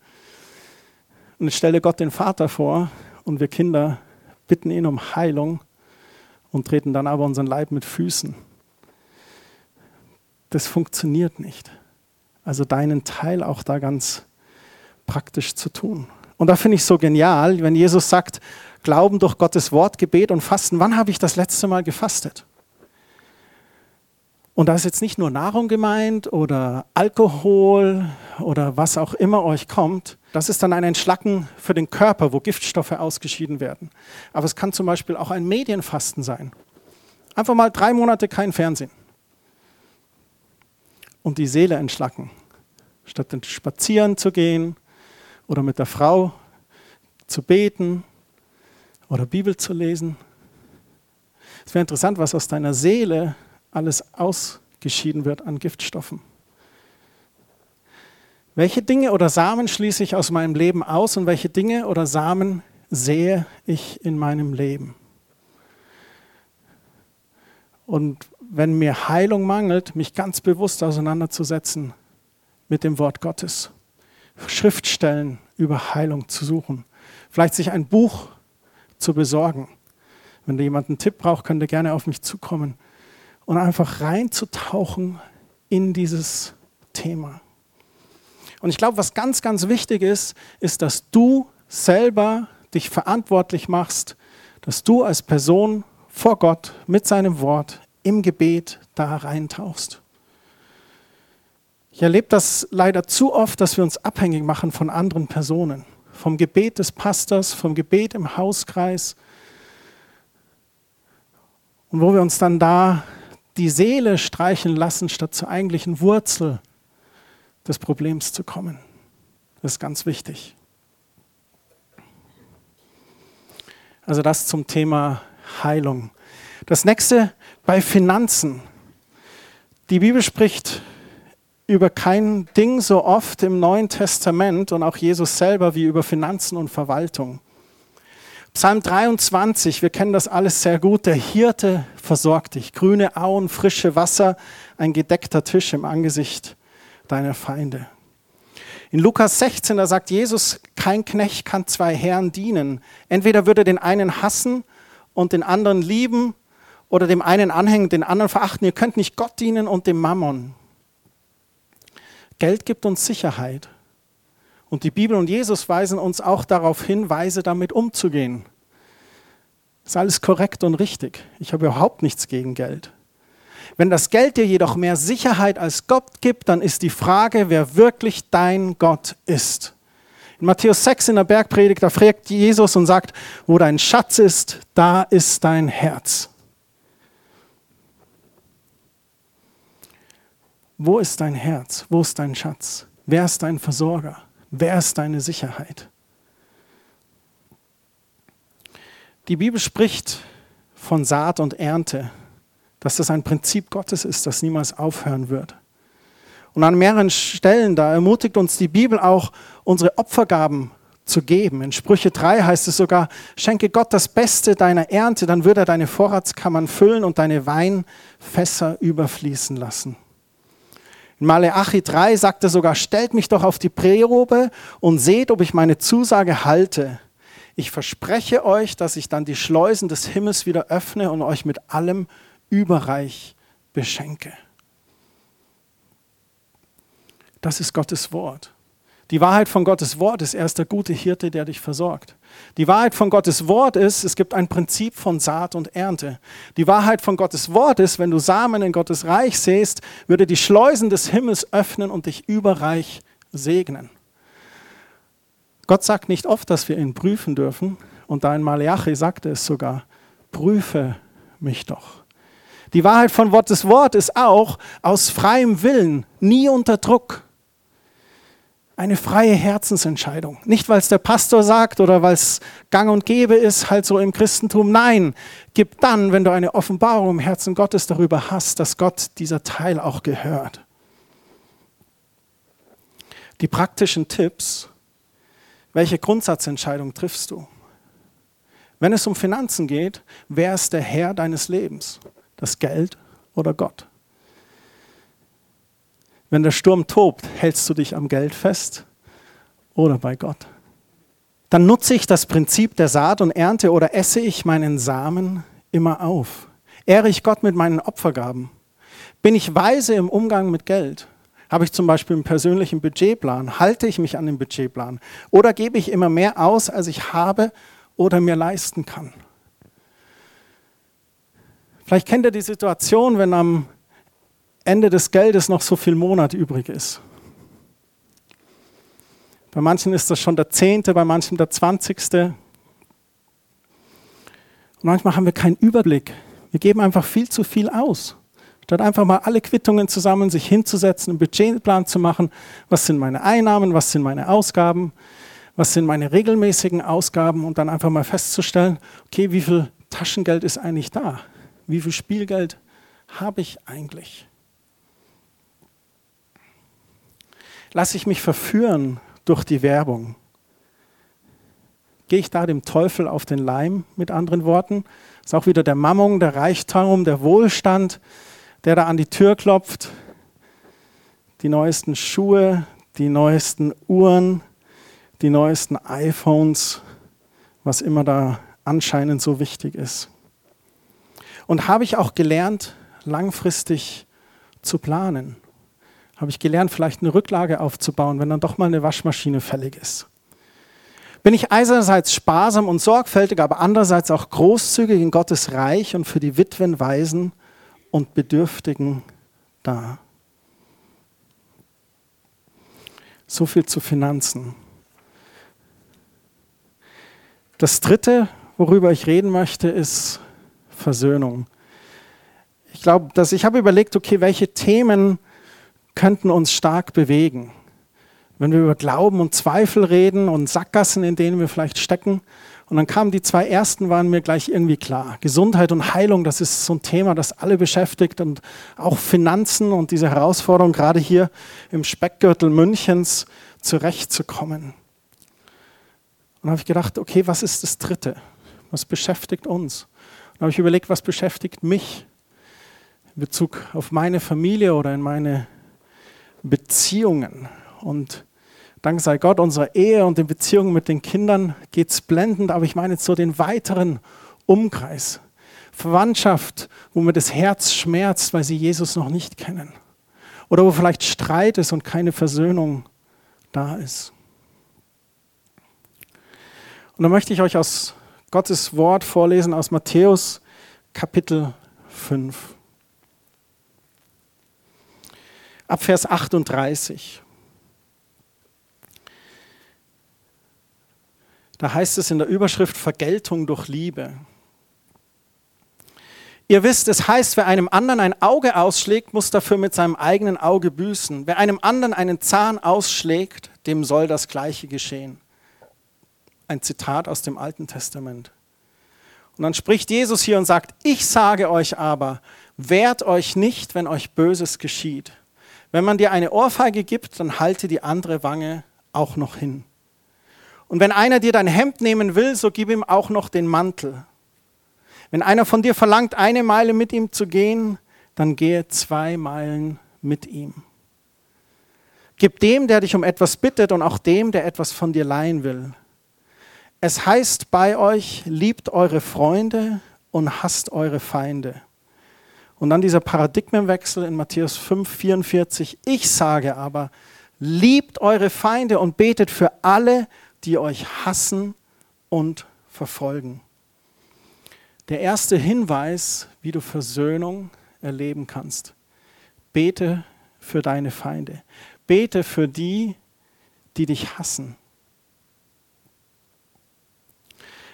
Und ich stelle Gott den Vater vor und wir Kinder bitten ihn um Heilung und treten dann aber unseren Leib mit Füßen. Das funktioniert nicht. Also deinen Teil auch da ganz praktisch zu tun. Und da finde ich so genial, wenn Jesus sagt, Glauben durch Gottes Wort, Gebet und Fasten. Wann habe ich das letzte Mal gefastet? Und da ist jetzt nicht nur Nahrung gemeint oder Alkohol oder was auch immer euch kommt. Das ist dann ein Entschlacken für den Körper, wo Giftstoffe ausgeschieden werden. Aber es kann zum Beispiel auch ein Medienfasten sein. Einfach mal drei Monate kein Fernsehen und die Seele entschlacken. Statt spazieren zu gehen oder mit der Frau zu beten oder Bibel zu lesen. Es wäre interessant, was aus deiner Seele alles ausgeschieden wird an Giftstoffen. Welche Dinge oder Samen schließe ich aus meinem Leben aus und welche Dinge oder Samen sehe ich in meinem Leben? Und wenn mir Heilung mangelt, mich ganz bewusst auseinanderzusetzen mit dem Wort Gottes. Schriftstellen über Heilung zu suchen. Vielleicht sich ein Buch zu besorgen. Wenn jemand einen Tipp braucht, könnt ihr gerne auf mich zukommen. Und einfach reinzutauchen in dieses Thema. Und ich glaube, was ganz, ganz wichtig ist, ist, dass du selber dich verantwortlich machst, dass du als Person vor Gott mit seinem Wort im Gebet da reintauchst. Ich erlebe das leider zu oft, dass wir uns abhängig machen von anderen Personen. Vom Gebet des Pastors, vom Gebet im Hauskreis. Und wo wir uns dann da die Seele streichen lassen, statt zur eigentlichen Wurzel des Problems zu kommen. Das ist ganz wichtig. Also das zum Thema Heilung. Das nächste bei Finanzen. Die Bibel spricht über kein Ding so oft im Neuen Testament und auch Jesus selber wie über Finanzen und Verwaltung. Psalm 23, wir kennen das alles sehr gut. Der Hirte versorgt dich. Grüne Auen, frische Wasser, ein gedeckter Tisch im Angesicht deiner Feinde. In Lukas 16, da sagt Jesus, kein Knecht kann zwei Herren dienen. Entweder würde den einen hassen und den anderen lieben oder dem einen anhängen, den anderen verachten. Ihr könnt nicht Gott dienen und dem Mammon. Geld gibt uns Sicherheit. Und die Bibel und Jesus weisen uns auch darauf hin, weise damit umzugehen. Ist alles korrekt und richtig. Ich habe überhaupt nichts gegen Geld. Wenn das Geld dir jedoch mehr Sicherheit als Gott gibt, dann ist die Frage, wer wirklich dein Gott ist. In Matthäus 6 in der Bergpredigt, da fragt Jesus und sagt, wo dein Schatz ist, da ist dein Herz. Wo ist dein Herz? Wo ist dein Schatz? Wer ist dein Versorger? Wer ist deine Sicherheit? Die Bibel spricht von Saat und Ernte dass das ein Prinzip Gottes ist, das niemals aufhören wird. Und an mehreren Stellen, da ermutigt uns die Bibel auch, unsere Opfergaben zu geben. In Sprüche 3 heißt es sogar, schenke Gott das Beste deiner Ernte, dann wird er deine Vorratskammern füllen und deine Weinfässer überfließen lassen. In Maleachi 3 sagt er sogar, stellt mich doch auf die Prärobe und seht, ob ich meine Zusage halte. Ich verspreche euch, dass ich dann die Schleusen des Himmels wieder öffne und euch mit allem überreich beschenke. Das ist Gottes Wort. Die Wahrheit von Gottes Wort ist, er ist der gute Hirte, der dich versorgt. Die Wahrheit von Gottes Wort ist, es gibt ein Prinzip von Saat und Ernte. Die Wahrheit von Gottes Wort ist, wenn du Samen in Gottes Reich säst, würde die Schleusen des Himmels öffnen und dich überreich segnen. Gott sagt nicht oft, dass wir ihn prüfen dürfen. Und da in Malachi sagte es sogar, prüfe mich doch. Die Wahrheit von Gottes Wort ist auch aus freiem Willen, nie unter Druck. Eine freie Herzensentscheidung. Nicht, weil es der Pastor sagt oder weil es gang und gäbe ist, halt so im Christentum. Nein, gib dann, wenn du eine Offenbarung im Herzen Gottes darüber hast, dass Gott dieser Teil auch gehört. Die praktischen Tipps welche Grundsatzentscheidung triffst du? Wenn es um Finanzen geht, wer ist der Herr deines Lebens? Das Geld oder Gott? Wenn der Sturm tobt, hältst du dich am Geld fest oder bei Gott? Dann nutze ich das Prinzip der Saat und Ernte oder esse ich meinen Samen immer auf? Ehre ich Gott mit meinen Opfergaben? Bin ich weise im Umgang mit Geld? Habe ich zum Beispiel einen persönlichen Budgetplan? Halte ich mich an den Budgetplan? Oder gebe ich immer mehr aus, als ich habe oder mir leisten kann? Vielleicht kennt ihr die Situation, wenn am Ende des Geldes noch so viel Monat übrig ist. Bei manchen ist das schon der zehnte, bei manchen der zwanzigste. Und manchmal haben wir keinen Überblick. Wir geben einfach viel zu viel aus. Statt einfach mal alle Quittungen zusammen, sich hinzusetzen, einen Budgetplan zu machen, was sind meine Einnahmen, was sind meine Ausgaben, was sind meine regelmäßigen Ausgaben und dann einfach mal festzustellen, okay, wie viel Taschengeld ist eigentlich da? Wie viel Spielgeld habe ich eigentlich? Lasse ich mich verführen durch die Werbung? Gehe ich da dem Teufel auf den Leim, mit anderen Worten? Ist auch wieder der Mammung, der Reichtum, der Wohlstand, der da an die Tür klopft. Die neuesten Schuhe, die neuesten Uhren, die neuesten iPhones, was immer da anscheinend so wichtig ist. Und habe ich auch gelernt, langfristig zu planen. Habe ich gelernt, vielleicht eine Rücklage aufzubauen, wenn dann doch mal eine Waschmaschine fällig ist. Bin ich einerseits sparsam und sorgfältig, aber andererseits auch großzügig in Gottes Reich und für die Witwen, Waisen und Bedürftigen da. So viel zu Finanzen. Das Dritte, worüber ich reden möchte, ist Versöhnung. Ich glaube, dass ich habe überlegt, okay, welche Themen könnten uns stark bewegen? Wenn wir über Glauben und Zweifel reden und Sackgassen, in denen wir vielleicht stecken, und dann kamen die zwei ersten, waren mir gleich irgendwie klar. Gesundheit und Heilung, das ist so ein Thema, das alle beschäftigt und auch Finanzen und diese Herausforderung, gerade hier im Speckgürtel Münchens zurechtzukommen. Und habe ich gedacht, okay, was ist das Dritte? Was beschäftigt uns? Und habe ich überlegt, was beschäftigt mich in Bezug auf meine Familie oder in meine Beziehungen. Und Dank sei Gott, unserer Ehe und den Beziehungen mit den Kindern geht es blendend, aber ich meine jetzt so den weiteren Umkreis. Verwandtschaft, wo mir das Herz schmerzt, weil sie Jesus noch nicht kennen. Oder wo vielleicht Streit ist und keine Versöhnung da ist. Und dann möchte ich euch aus Gottes Wort vorlesen aus Matthäus Kapitel 5. Ab Vers 38. Da heißt es in der Überschrift Vergeltung durch Liebe. Ihr wisst, es heißt, wer einem anderen ein Auge ausschlägt, muss dafür mit seinem eigenen Auge büßen. Wer einem anderen einen Zahn ausschlägt, dem soll das Gleiche geschehen. Ein Zitat aus dem Alten Testament. Und dann spricht Jesus hier und sagt, ich sage euch aber, wehrt euch nicht, wenn euch Böses geschieht. Wenn man dir eine Ohrfeige gibt, dann halte die andere Wange auch noch hin. Und wenn einer dir dein Hemd nehmen will, so gib ihm auch noch den Mantel. Wenn einer von dir verlangt, eine Meile mit ihm zu gehen, dann gehe zwei Meilen mit ihm. Gib dem, der dich um etwas bittet und auch dem, der etwas von dir leihen will. Es heißt bei euch, liebt eure Freunde und hasst eure Feinde. Und dann dieser Paradigmenwechsel in Matthäus 5, 44. Ich sage aber, liebt eure Feinde und betet für alle, die euch hassen und verfolgen. Der erste Hinweis, wie du Versöhnung erleben kannst. Bete für deine Feinde. Bete für die, die dich hassen.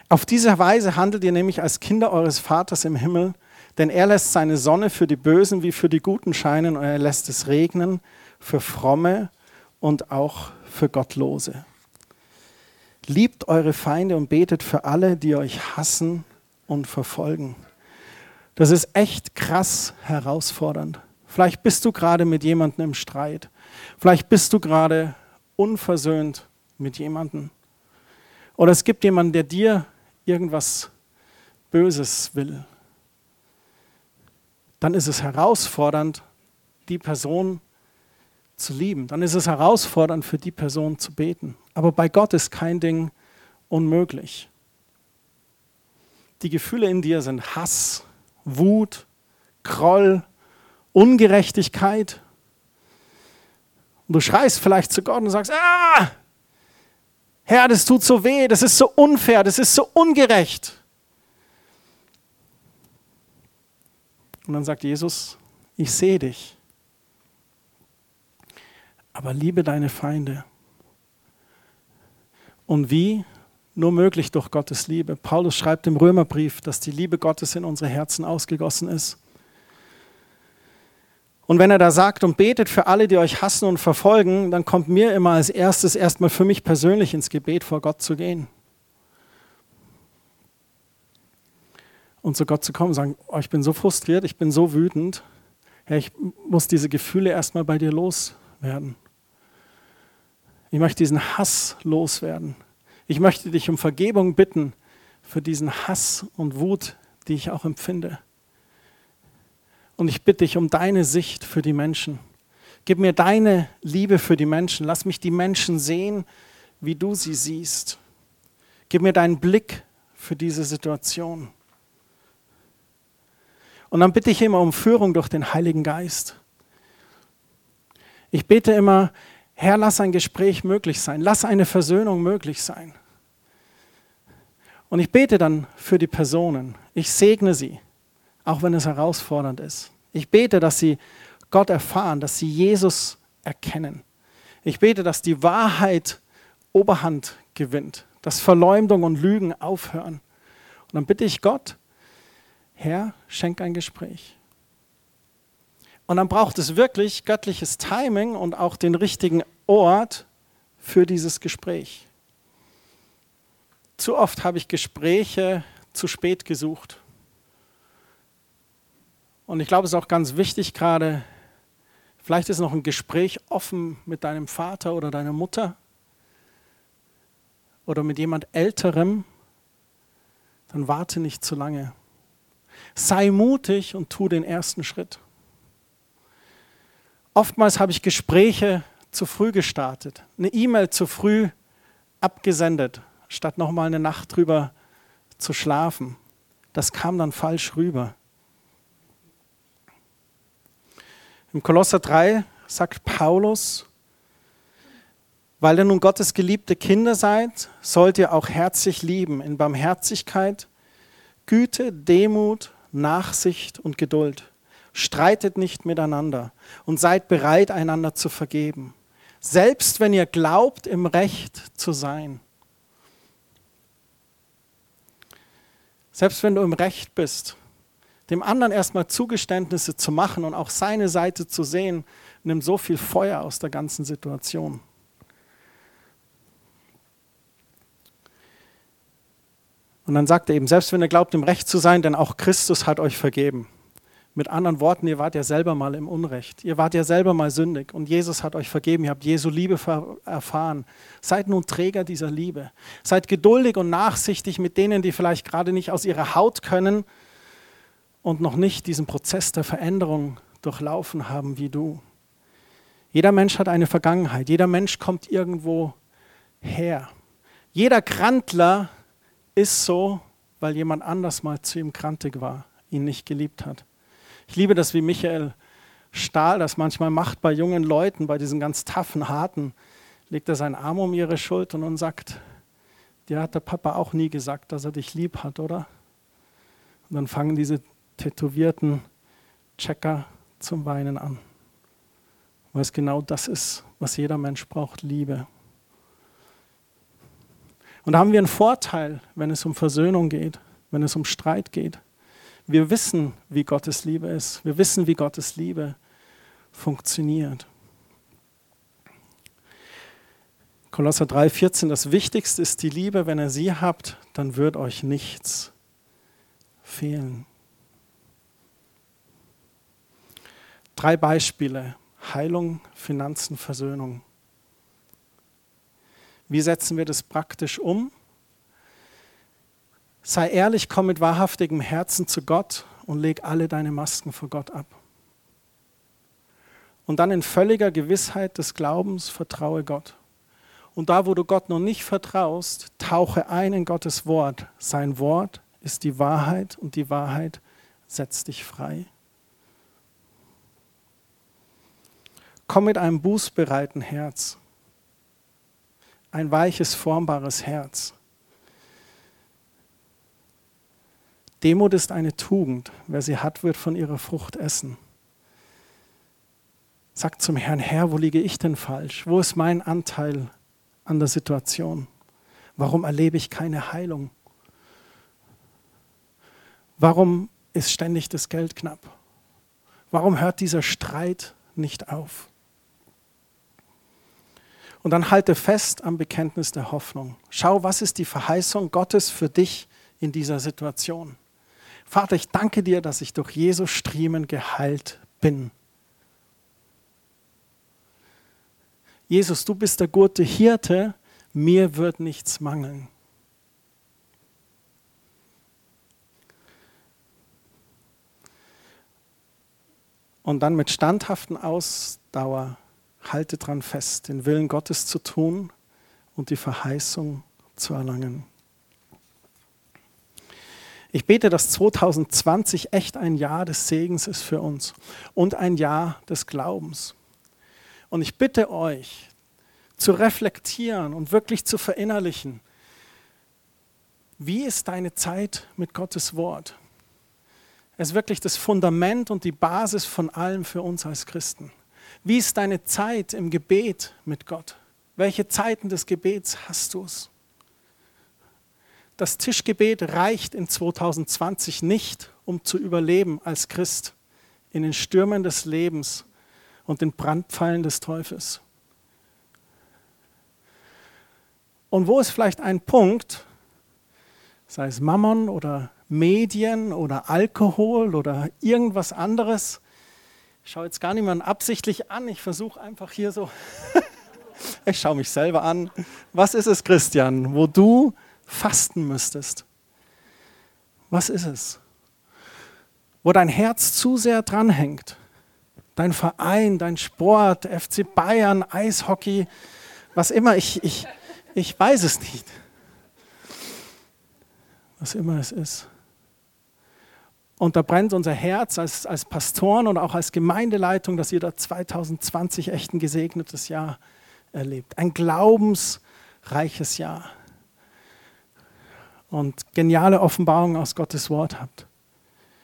Auf diese Weise handelt ihr nämlich als Kinder eures Vaters im Himmel, denn er lässt seine Sonne für die Bösen wie für die Guten scheinen und er lässt es regnen für Fromme und auch für Gottlose. Liebt eure Feinde und betet für alle, die euch hassen und verfolgen. Das ist echt krass herausfordernd. Vielleicht bist du gerade mit jemandem im Streit. Vielleicht bist du gerade unversöhnt mit jemandem. Oder es gibt jemanden, der dir irgendwas Böses will. Dann ist es herausfordernd, die Person zu lieben. Dann ist es herausfordernd, für die Person zu beten. Aber bei Gott ist kein Ding unmöglich. Die Gefühle in dir sind Hass, Wut, Groll, Ungerechtigkeit. Und du schreist vielleicht zu Gott und sagst, ah, Herr, das tut so weh, das ist so unfair, das ist so ungerecht. Und dann sagt Jesus, ich sehe dich, aber liebe deine Feinde. Und wie? Nur möglich durch Gottes Liebe. Paulus schreibt im Römerbrief, dass die Liebe Gottes in unsere Herzen ausgegossen ist. Und wenn er da sagt und betet für alle, die euch hassen und verfolgen, dann kommt mir immer als erstes erstmal für mich persönlich ins Gebet vor Gott zu gehen. Und zu Gott zu kommen und sagen, oh, ich bin so frustriert, ich bin so wütend, Herr, ich muss diese Gefühle erstmal bei dir loswerden. Ich möchte diesen Hass loswerden. Ich möchte dich um Vergebung bitten für diesen Hass und Wut, die ich auch empfinde. Und ich bitte dich um deine Sicht für die Menschen. Gib mir deine Liebe für die Menschen. Lass mich die Menschen sehen, wie du sie siehst. Gib mir deinen Blick für diese Situation. Und dann bitte ich immer um Führung durch den Heiligen Geist. Ich bete immer, Herr, lass ein Gespräch möglich sein, lass eine Versöhnung möglich sein. Und ich bete dann für die Personen. Ich segne sie auch wenn es herausfordernd ist. Ich bete, dass sie Gott erfahren, dass sie Jesus erkennen. Ich bete, dass die Wahrheit Oberhand gewinnt, dass Verleumdung und Lügen aufhören. Und dann bitte ich Gott, Herr, schenk ein Gespräch. Und dann braucht es wirklich göttliches Timing und auch den richtigen Ort für dieses Gespräch. Zu oft habe ich Gespräche zu spät gesucht. Und ich glaube, es ist auch ganz wichtig gerade, vielleicht ist noch ein Gespräch offen mit deinem Vater oder deiner Mutter oder mit jemand Älterem, dann warte nicht zu lange. Sei mutig und tu den ersten Schritt. Oftmals habe ich Gespräche zu früh gestartet, eine E-Mail zu früh abgesendet, statt nochmal eine Nacht drüber zu schlafen. Das kam dann falsch rüber. Im Kolosser 3 sagt Paulus, weil ihr nun Gottes geliebte Kinder seid, sollt ihr auch herzlich lieben in Barmherzigkeit, Güte, Demut, Nachsicht und Geduld. Streitet nicht miteinander und seid bereit, einander zu vergeben, selbst wenn ihr glaubt, im Recht zu sein. Selbst wenn du im Recht bist, dem anderen erstmal Zugeständnisse zu machen und auch seine Seite zu sehen, nimmt so viel Feuer aus der ganzen Situation. Und dann sagt er eben, selbst wenn ihr glaubt, im Recht zu sein, denn auch Christus hat euch vergeben. Mit anderen Worten, ihr wart ja selber mal im Unrecht. Ihr wart ja selber mal sündig und Jesus hat euch vergeben. Ihr habt Jesu Liebe erfahren. Seid nun Träger dieser Liebe. Seid geduldig und nachsichtig mit denen, die vielleicht gerade nicht aus ihrer Haut können und noch nicht diesen Prozess der Veränderung durchlaufen haben wie du. Jeder Mensch hat eine Vergangenheit. Jeder Mensch kommt irgendwo her. Jeder Krantler ist so, weil jemand anders mal zu ihm krantig war, ihn nicht geliebt hat. Ich liebe das, wie Michael Stahl das manchmal macht bei jungen Leuten, bei diesen ganz taffen, harten. Legt er seinen Arm um ihre Schultern und sagt, dir hat der Papa auch nie gesagt, dass er dich lieb hat, oder? Und dann fangen diese tätowierten Checker zum Weinen an. Weil es genau das ist, was jeder Mensch braucht, Liebe. Und da haben wir einen Vorteil, wenn es um Versöhnung geht, wenn es um Streit geht. Wir wissen, wie Gottes Liebe ist. Wir wissen, wie Gottes Liebe funktioniert. Kolosser 3,14, das Wichtigste ist die Liebe. Wenn ihr sie habt, dann wird euch nichts fehlen. Drei Beispiele. Heilung, Finanzen, Versöhnung. Wie setzen wir das praktisch um? Sei ehrlich, komm mit wahrhaftigem Herzen zu Gott und leg alle deine Masken vor Gott ab. Und dann in völliger Gewissheit des Glaubens vertraue Gott. Und da, wo du Gott noch nicht vertraust, tauche ein in Gottes Wort. Sein Wort ist die Wahrheit und die Wahrheit setzt dich frei. Komm mit einem bußbereiten Herz. Ein weiches, formbares Herz. Demut ist eine Tugend. Wer sie hat, wird von ihrer Frucht essen. Sag zum Herrn, Herr, wo liege ich denn falsch? Wo ist mein Anteil an der Situation? Warum erlebe ich keine Heilung? Warum ist ständig das Geld knapp? Warum hört dieser Streit nicht auf? Und dann halte fest am Bekenntnis der Hoffnung. Schau, was ist die Verheißung Gottes für dich in dieser Situation? Vater, ich danke dir, dass ich durch Jesus Striemen geheilt bin. Jesus, du bist der gute Hirte, mir wird nichts mangeln. Und dann mit standhaften Ausdauer halte dran fest, den Willen Gottes zu tun und die Verheißung zu erlangen. Ich bete, dass 2020 echt ein Jahr des Segens ist für uns und ein Jahr des Glaubens. Und ich bitte euch zu reflektieren und wirklich zu verinnerlichen, wie ist deine Zeit mit Gottes Wort? Es ist wirklich das Fundament und die Basis von allem für uns als Christen. Wie ist deine Zeit im Gebet mit Gott? Welche Zeiten des Gebets hast du es? Das Tischgebet reicht in 2020 nicht, um zu überleben als Christ in den Stürmen des Lebens und den Brandpfeilen des Teufels. Und wo ist vielleicht ein Punkt, sei es Mammon oder Medien oder Alkohol oder irgendwas anderes, ich schaue jetzt gar niemanden absichtlich an, ich versuche einfach hier so, ich schaue mich selber an. Was ist es, Christian, wo du fasten müsstest? Was ist es? Wo dein Herz zu sehr dranhängt? Dein Verein, dein Sport, FC Bayern, Eishockey, was immer, ich, ich, ich weiß es nicht. Was immer es ist. Und da brennt unser Herz als, als Pastoren und auch als Gemeindeleitung, dass ihr da 2020 echt ein gesegnetes Jahr erlebt. Ein glaubensreiches Jahr. Und geniale Offenbarungen aus Gottes Wort habt.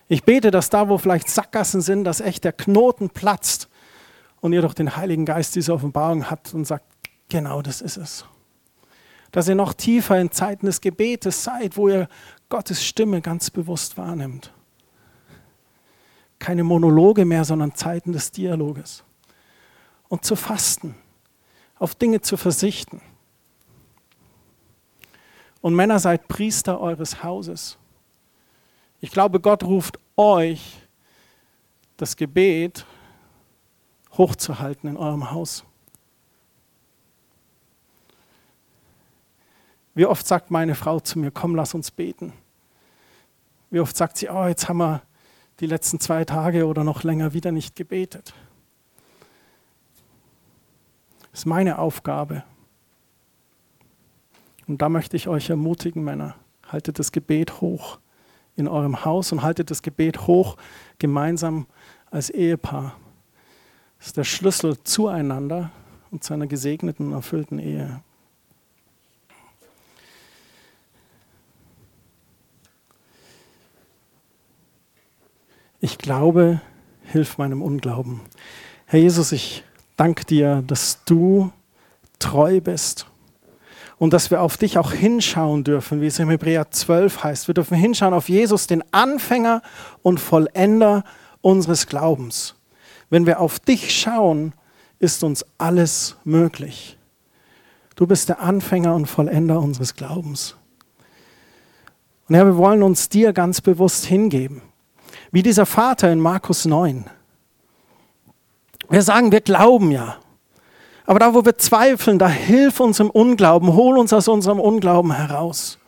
Ich bete, dass da, wo vielleicht Sackgassen sind, dass echt der Knoten platzt und ihr durch den Heiligen Geist diese Offenbarung habt und sagt, genau das ist es. Dass ihr noch tiefer in Zeiten des Gebetes seid, wo ihr Gottes Stimme ganz bewusst wahrnimmt keine Monologe mehr, sondern Zeiten des Dialoges. Und zu fasten, auf Dinge zu versichten. Und Männer seid Priester eures Hauses. Ich glaube, Gott ruft euch, das Gebet hochzuhalten in eurem Haus. Wie oft sagt meine Frau zu mir, komm, lass uns beten. Wie oft sagt sie, oh, jetzt haben wir die letzten zwei Tage oder noch länger wieder nicht gebetet. Das ist meine Aufgabe. Und da möchte ich euch ermutigen, Männer, haltet das Gebet hoch in eurem Haus und haltet das Gebet hoch gemeinsam als Ehepaar. Das ist der Schlüssel zueinander und zu einer gesegneten erfüllten Ehe. Ich glaube, hilf meinem Unglauben. Herr Jesus, ich danke dir, dass du treu bist und dass wir auf dich auch hinschauen dürfen, wie es im Hebräer 12 heißt. Wir dürfen hinschauen auf Jesus, den Anfänger und Vollender unseres Glaubens. Wenn wir auf dich schauen, ist uns alles möglich. Du bist der Anfänger und Vollender unseres Glaubens. Und Herr, wir wollen uns dir ganz bewusst hingeben. Wie dieser Vater in Markus 9. Wir sagen, wir glauben ja. Aber da, wo wir zweifeln, da hilf uns im Unglauben, hol uns aus unserem Unglauben heraus.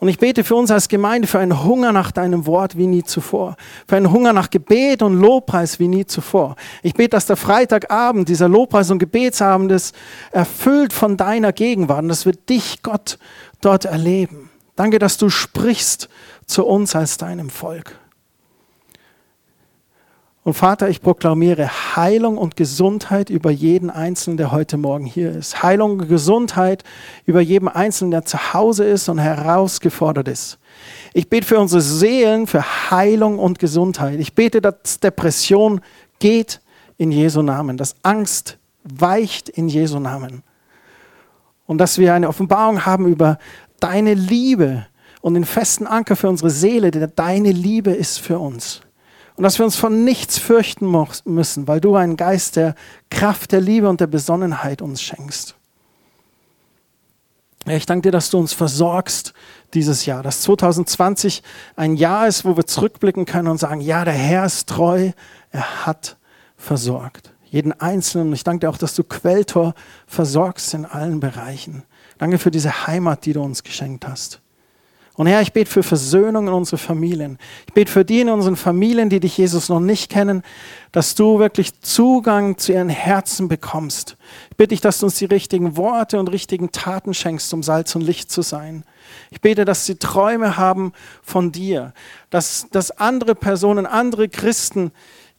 Und ich bete für uns als Gemeinde für einen Hunger nach deinem Wort wie nie zuvor. Für einen Hunger nach Gebet und Lobpreis wie nie zuvor. Ich bete, dass der Freitagabend, dieser Lobpreis- und Gebetsabend ist erfüllt von deiner Gegenwart und dass wir dich, Gott, dort erleben. Danke, dass du sprichst zu uns als deinem Volk. Und Vater, ich proklamiere Heilung und Gesundheit über jeden Einzelnen, der heute Morgen hier ist. Heilung und Gesundheit über jeden Einzelnen, der zu Hause ist und herausgefordert ist. Ich bete für unsere Seelen, für Heilung und Gesundheit. Ich bete, dass Depression geht in Jesu Namen, dass Angst weicht in Jesu Namen. Und dass wir eine Offenbarung haben über deine Liebe und den festen Anker für unsere Seele, der deine Liebe ist für uns. Und dass wir uns von nichts fürchten müssen, weil du einen Geist der Kraft, der Liebe und der Besonnenheit uns schenkst. Ich danke dir, dass du uns versorgst dieses Jahr, dass 2020 ein Jahr ist, wo wir zurückblicken können und sagen, ja, der Herr ist treu, er hat versorgt. Jeden Einzelnen. Ich danke dir auch, dass du Quelltor versorgst in allen Bereichen. Danke für diese Heimat, die du uns geschenkt hast. Und Herr, ich bete für Versöhnung in unsere Familien. Ich bete für die in unseren Familien, die dich, Jesus, noch nicht kennen, dass du wirklich Zugang zu ihren Herzen bekommst. Ich bitte dich, dass du uns die richtigen Worte und richtigen Taten schenkst, um Salz und Licht zu sein. Ich bete, dass sie Träume haben von dir, dass, dass andere Personen, andere Christen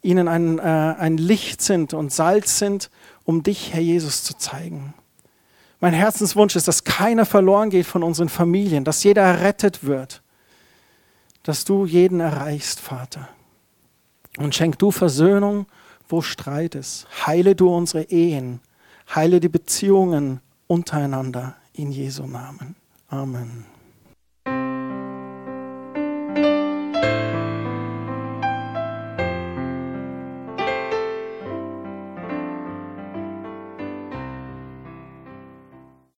ihnen ein, äh, ein Licht sind und Salz sind, um dich, Herr Jesus, zu zeigen. Mein Herzenswunsch ist, dass keiner verloren geht von unseren Familien, dass jeder errettet wird, dass du jeden erreichst, Vater. Und schenk du Versöhnung, wo Streit ist. Heile du unsere Ehen, heile die Beziehungen untereinander in Jesu Namen. Amen.